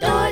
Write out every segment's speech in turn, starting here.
ど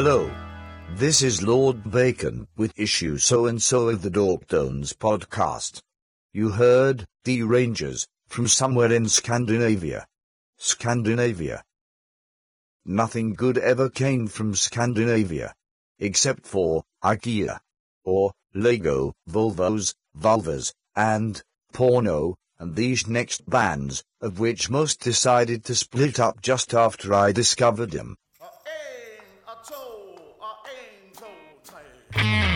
Hello. This is Lord Bacon with issue so and so of the Dorktones podcast. You heard the Rangers from somewhere in Scandinavia. Scandinavia. Nothing good ever came from Scandinavia. Except for IKEA. Or Lego, Volvos, Vulvas, and Porno, and these next bands, of which most decided to split up just after I discovered them Mm-hmm.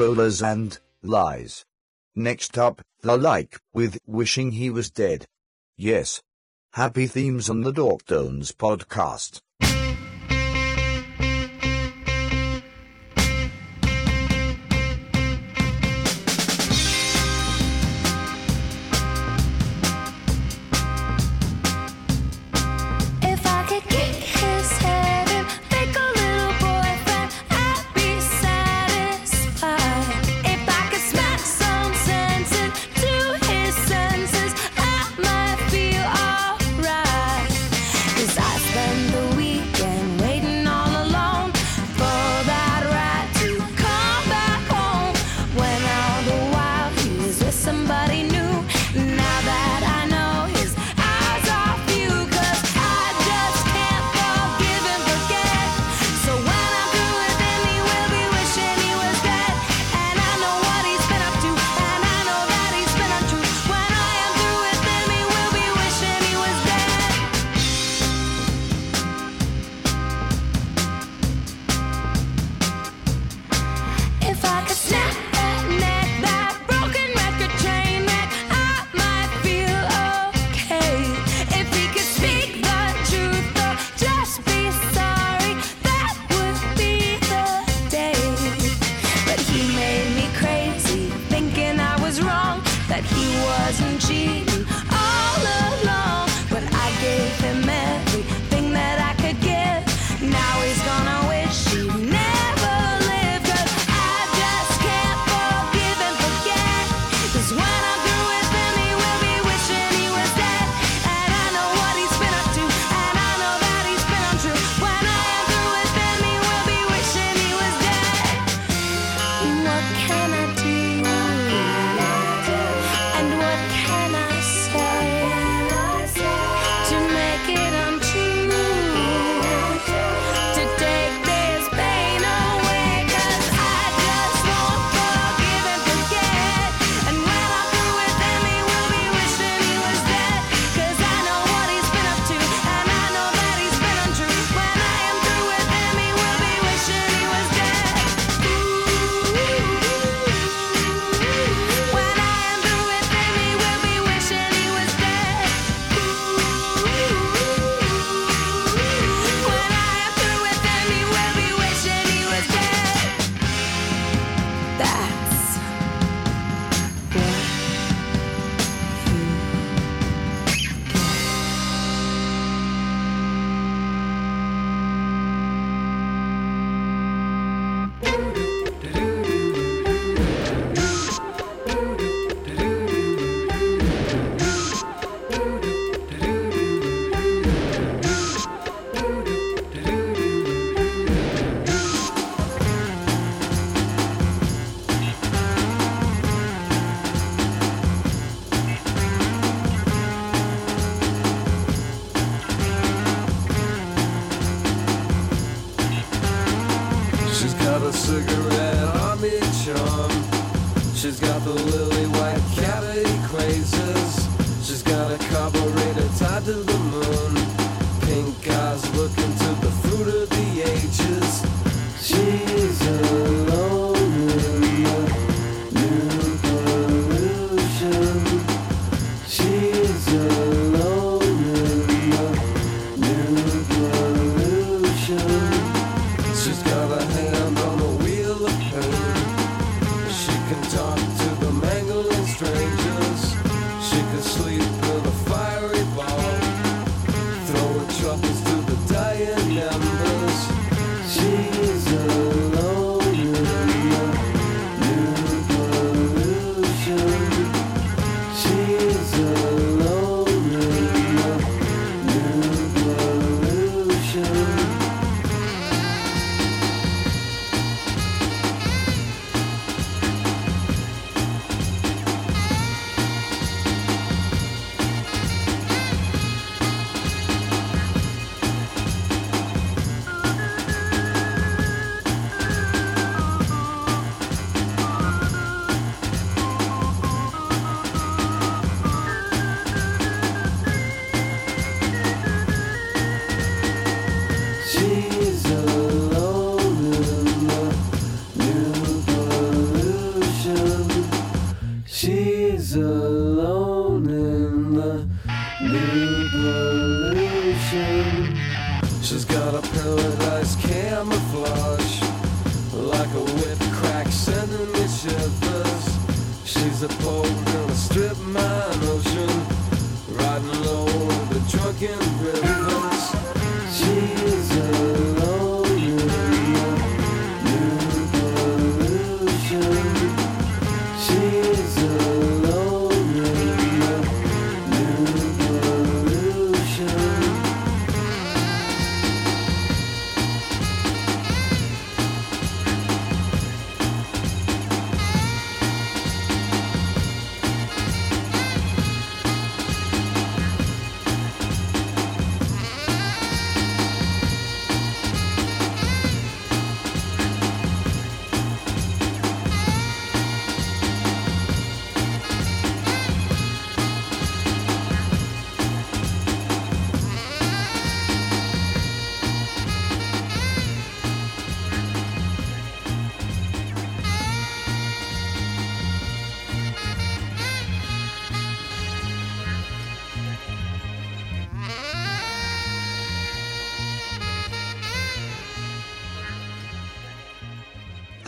strollers and lies. Next up, The Like, with Wishing He Was Dead. Yes. Happy themes on the Dorktones podcast.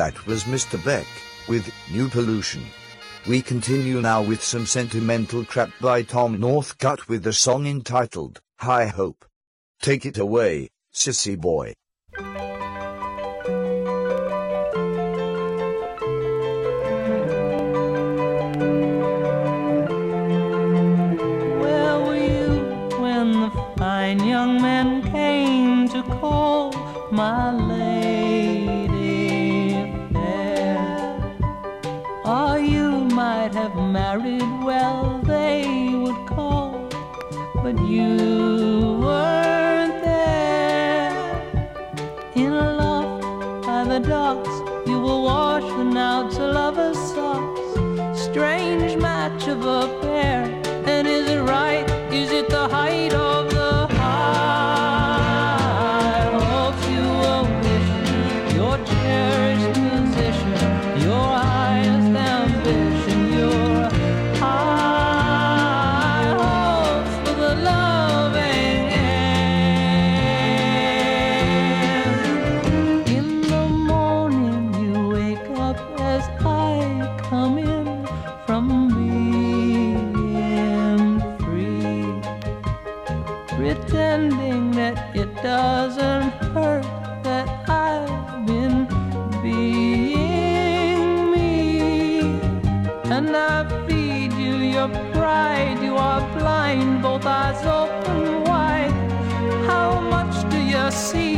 That was Mr. Beck with New Pollution. We continue now with some sentimental crap by Tom Northcott with the song entitled High Hope. Take it away, sissy boy. Where were you when the fine young man came to call my lady? married well, they would call, but you weren't there. In love by the docks, you were washing out to lover's socks. Strange match of a pair, and is it right? Is it the height of mind, both eyes open wide. How much do you see?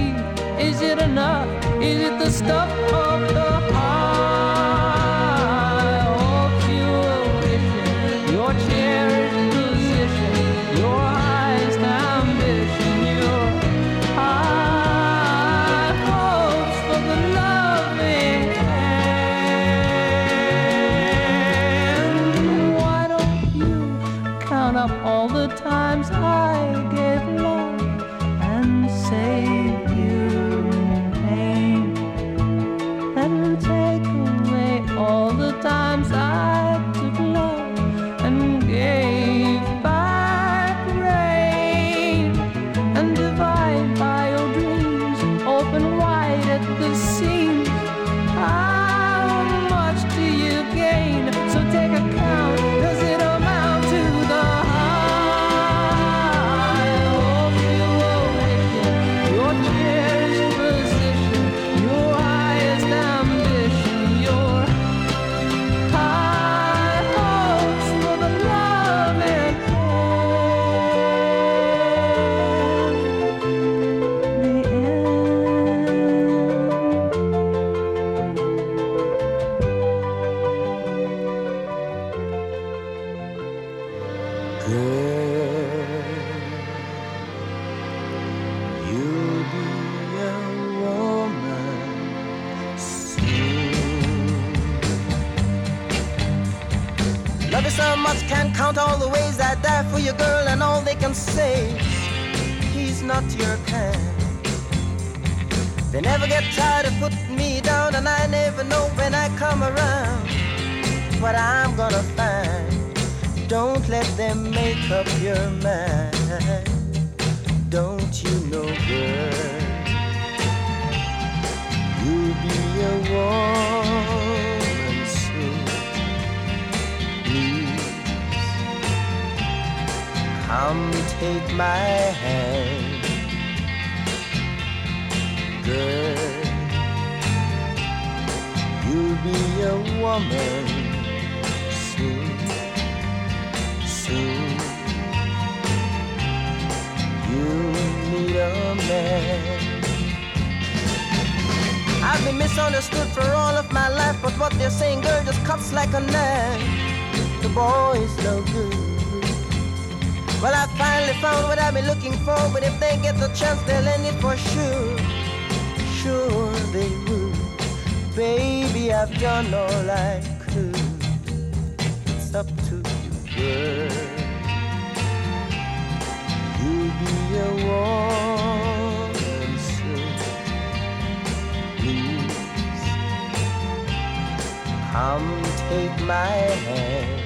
Is it enough? Is it the stuff of the can't count all the ways I die for your girl, and all they can say he's not your kind. They never get tired of putting me down, and I never know when I come around what I'm gonna find. Don't let them make up your mind. Don't you know, girl? You'll be a woman come take my hand girl. You'll be a woman soon, soon. You'll meet a man. I've been misunderstood for all of my life, but what they're saying, girl, just cuts like a knife. The boy's no good. Well, I finally found what I've been looking for, but if they get the chance, they'll end it for sure sure they will. Baby, I've done all I could. It's up to you, girl. You'll be a woman soon. Please come take my hand,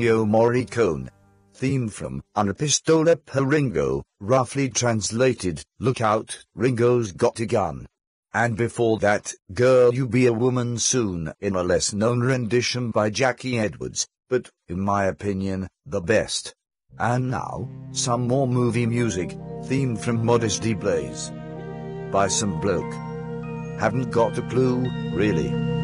Ennio Morricone. Theme from Una Pistola per Ringo, roughly translated, Look out, Ringo's got a gun. And before that, Girl You Be a Woman Soon in a less known rendition by Jackie Edwards, but, in my opinion, the best. And now, some more movie music, theme from Modesty Blaise. By some bloke. Haven't got a clue, really.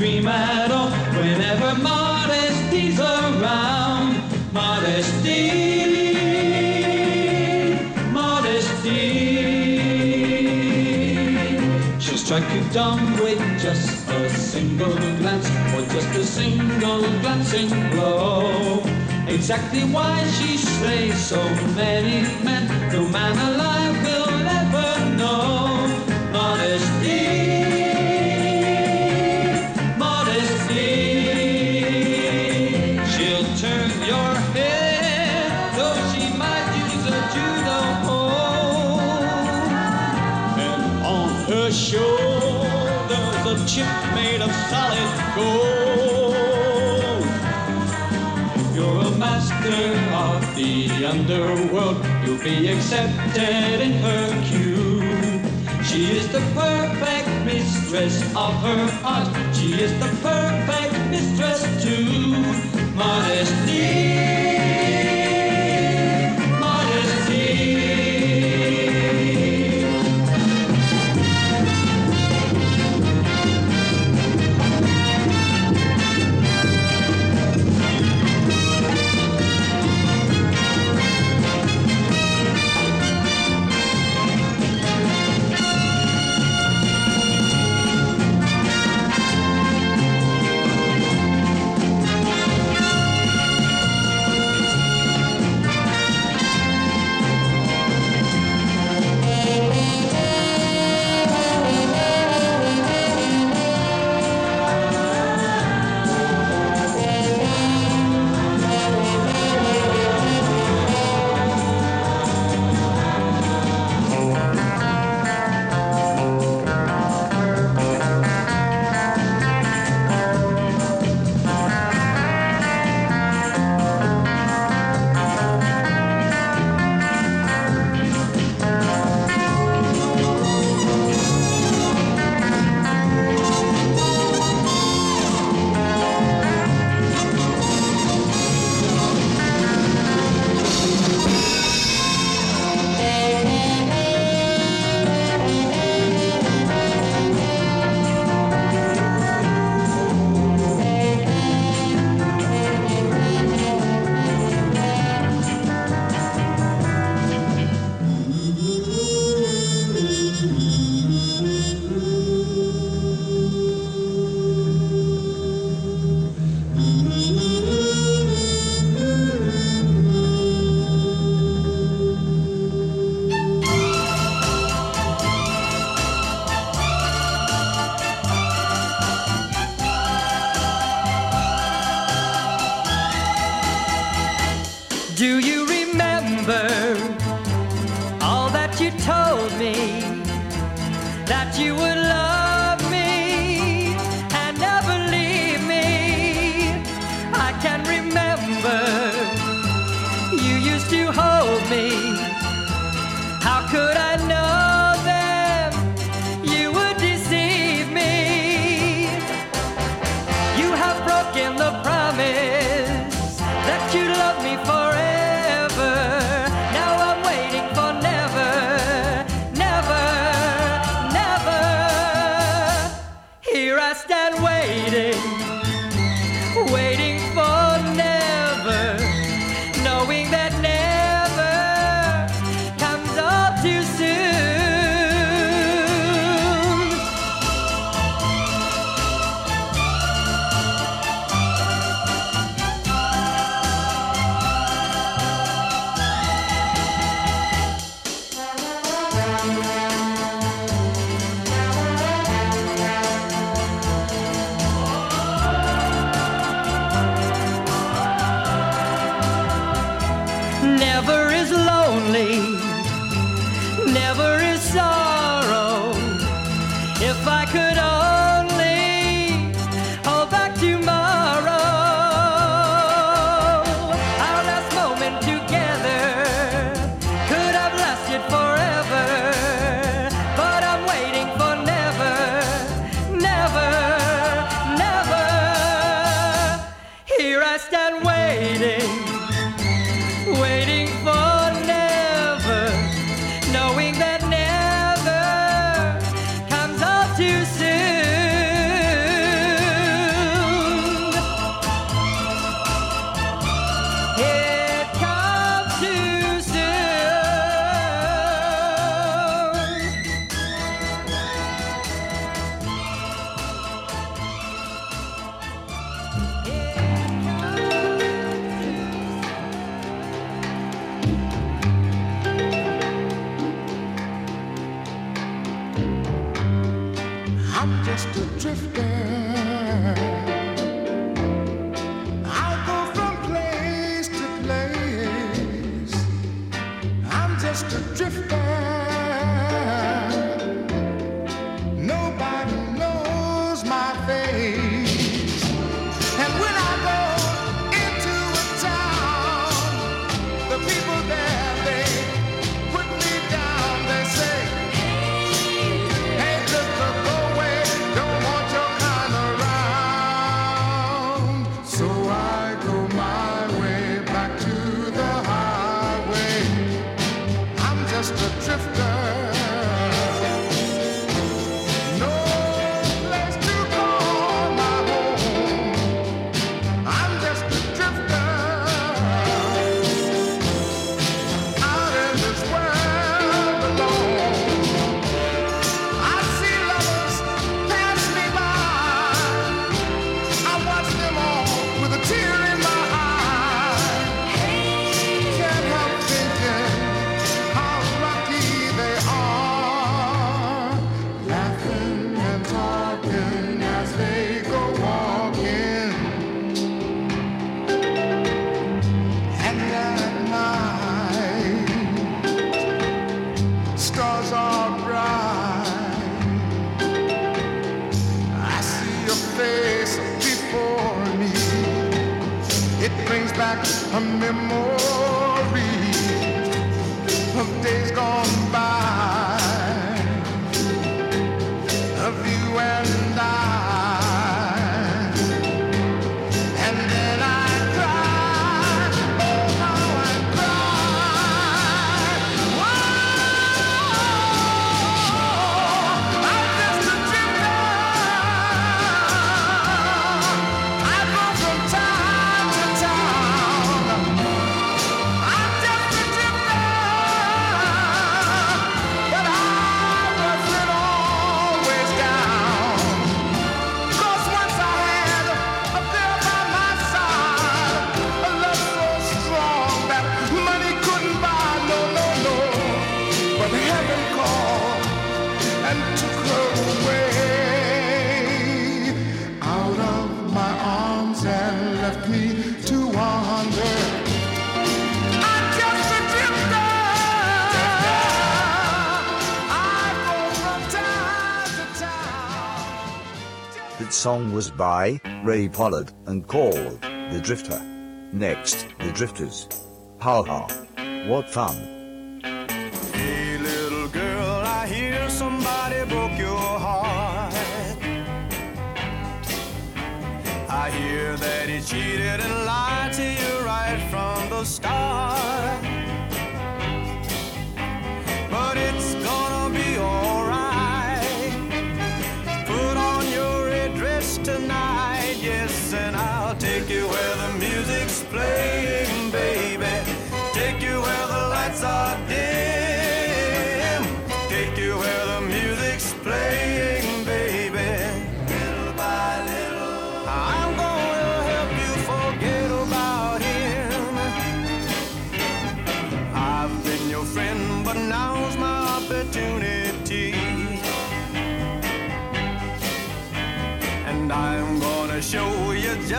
dream at all whenever modesty's around. Modesty, modesty. She'll strike you dumb with just a single glance, or just a single glancing blow. Exactly why she slays so many men, no man alive. be accepted in her queue. She is the perfect mistress of her art. She is the perfect mistress too. Modesty. if I could. song was by Ray Pollard and called The Drifter. Next, The Drifters. Ha ha. What fun. Hey little girl, I hear somebody broke your heart. I hear that he cheated and lied to you right from the start.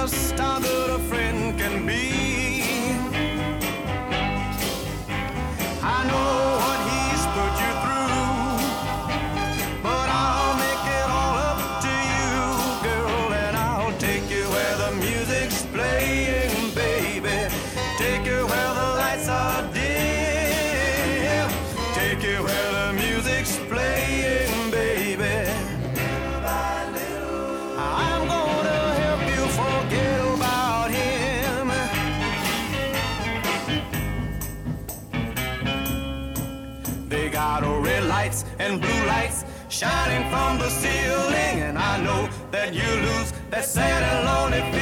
best our little friend can be. from the ceiling, and I know that you lose that sad and lonely feeling.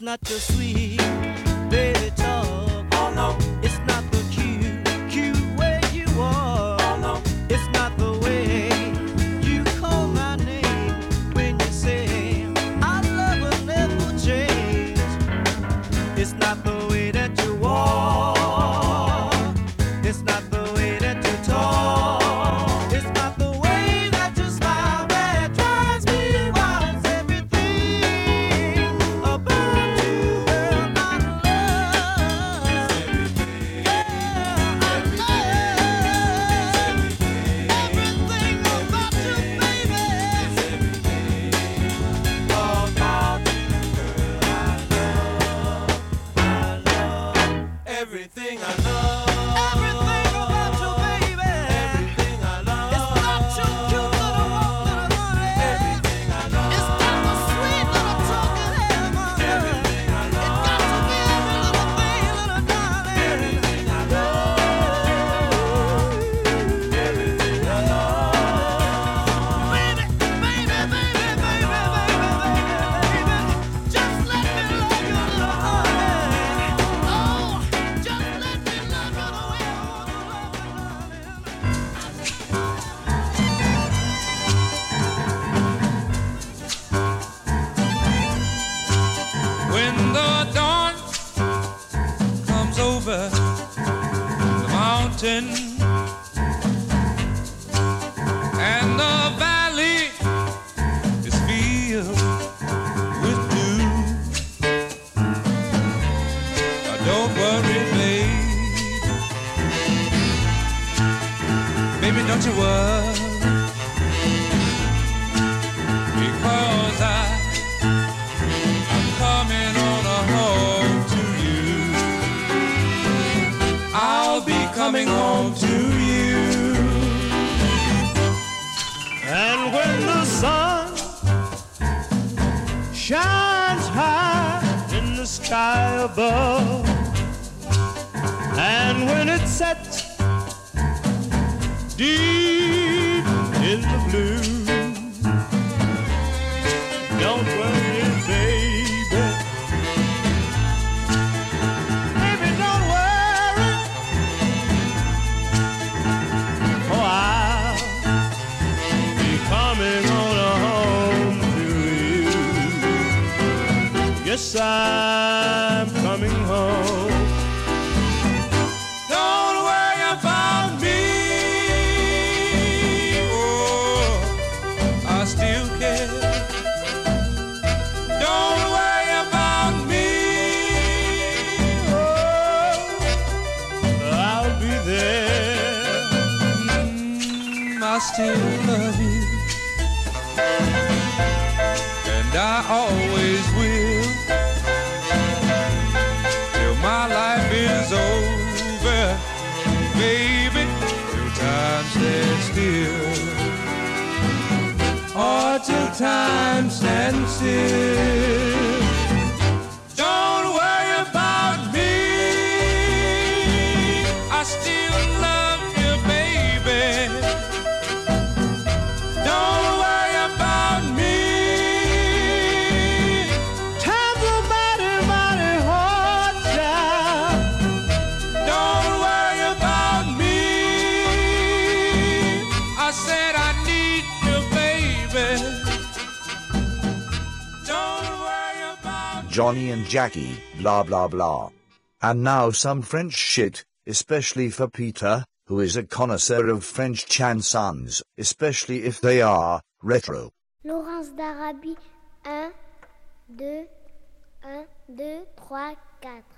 not too sweet. women I still love you. And I always will. Till my life is over, baby, till time stands still. Or till time stands still. Johnny and Jackie, blah blah blah. And now some French shit, especially for Peter, who is a connoisseur of French chansons, especially if they are retro. Laurence d'Arabie, 1, 2, 1, 2, 3, 4.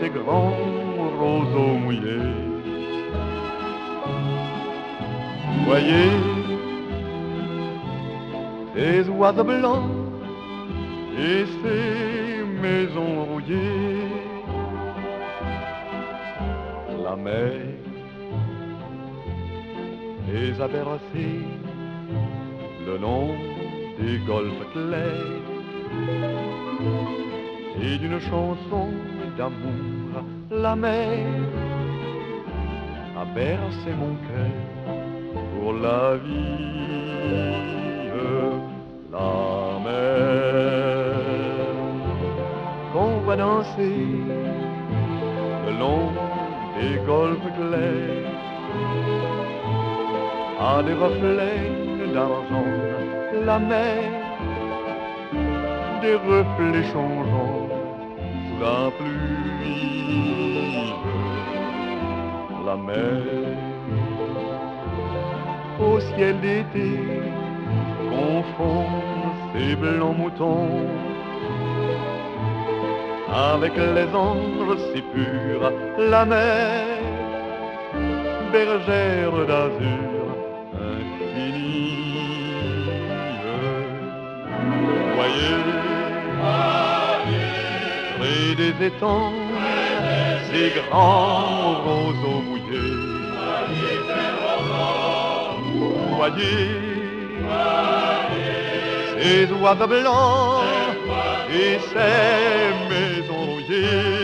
Ces grands roseaux mouillés. Voyez, ces oiseaux blancs et ces maisons rouillées. La mer les a bercés le long des golfes clairs et d'une chanson d'amour, la mer a bercé mon cœur pour la vie la mer. Qu'on va danser le long des golfes clairs à des reflets d'argent la mer des reflets changeants la pluie la mer au ciel d'été Au fond, ces blancs moutons, avec les anges si purs, la mer, bergère d'azur des étangs, ces grands roseaux mouillés. Voyez, ces oiseaux blancs et ces maisons rouillées.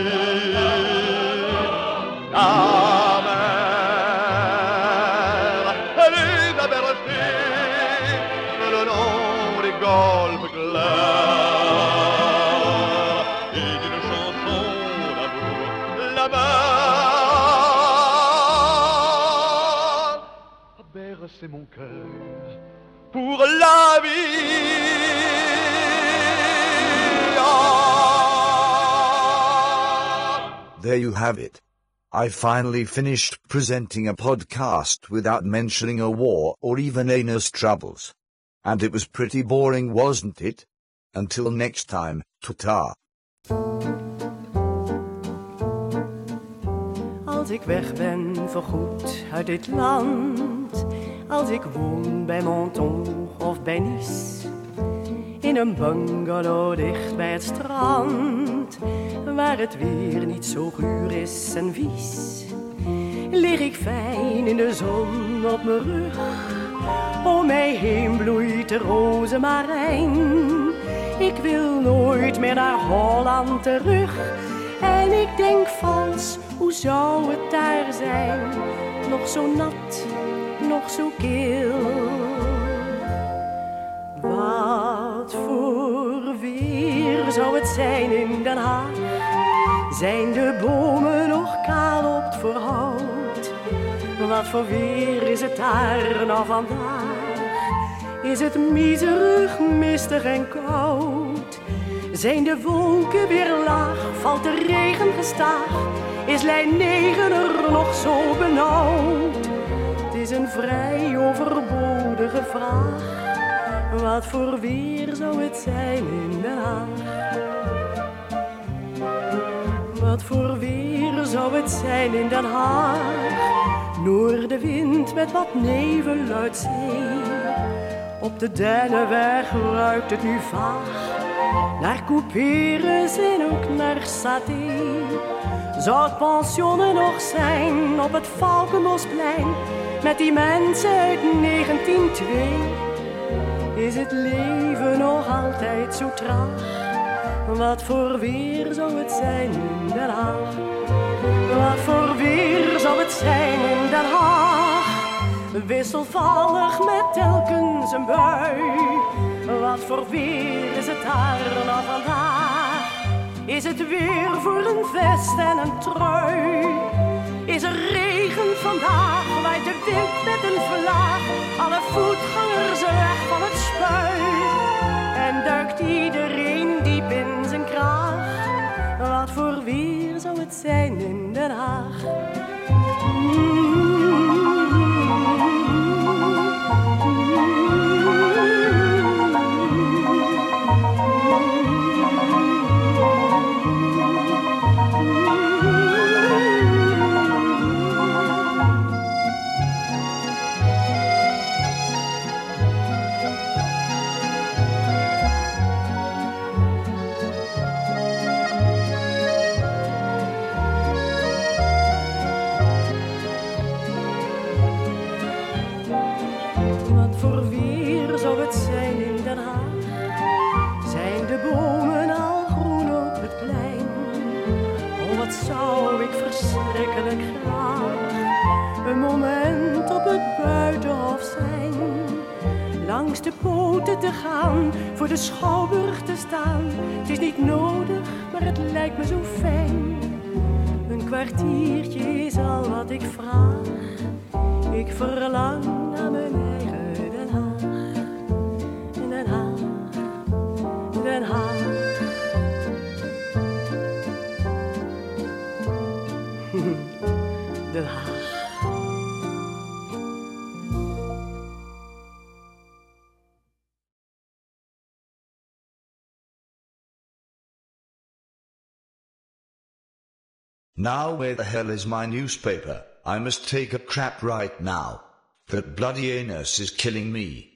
Bercé cœur pour la vie. There you have it. I finally finished presenting a podcast without mentioning a war or even anus troubles. And it was pretty boring, wasn't it? Until next time, ta Als ik weg ben voorgoed uit dit land, als ik woon bij Menton of bij Nice, in een bungalow dicht bij het strand, waar het weer niet zo guur is en vies, lig ik fijn in de zon op mijn rug. Om mij heen bloeit de rozemarijn. Ik wil nooit meer naar Holland terug. En ik denk vals, hoe zou het daar zijn? Nog zo nat, nog zo kil. Wat voor weer zou het zijn in Den Haag? Zijn de bomen nog kaal op het voorhout? Wat voor weer is het daar nou vandaag? Is het miserig, mistig en koud? Zijn de wolken weer laag? Valt de regen gestaag? Is lijn 9 er nog zo benauwd? Is een vrij overbodige vraag. Wat voor weer zou het zijn in Den Haag? Wat voor weer zou het zijn in Den Haag? Noordenwind met wat nevel uit zee. Op de Dennenweg ruikt het nu vaag. Naar couperus en ook naar saté. Zou het pensionen nog zijn op het Valkenbosplein? Met die mensen uit 1902 is het leven nog altijd zo traag. Wat voor weer zou het zijn in Den Haag? Wat voor weer zou het zijn in Den Haag? Wisselvallig met telkens een bui. Wat voor weer is het daar nou vandaag? Is het weer voor een vest en een trui? Is er regen vandaag? Waait de wind met een vlaag? Alle voetgangers weg van het spui. En duikt iedereen diep in zijn kraag? Wat voor weer zou het zijn in Den Haag? Wat Now where the hell is my newspaper? I must take a crap right now. That bloody anus is killing me.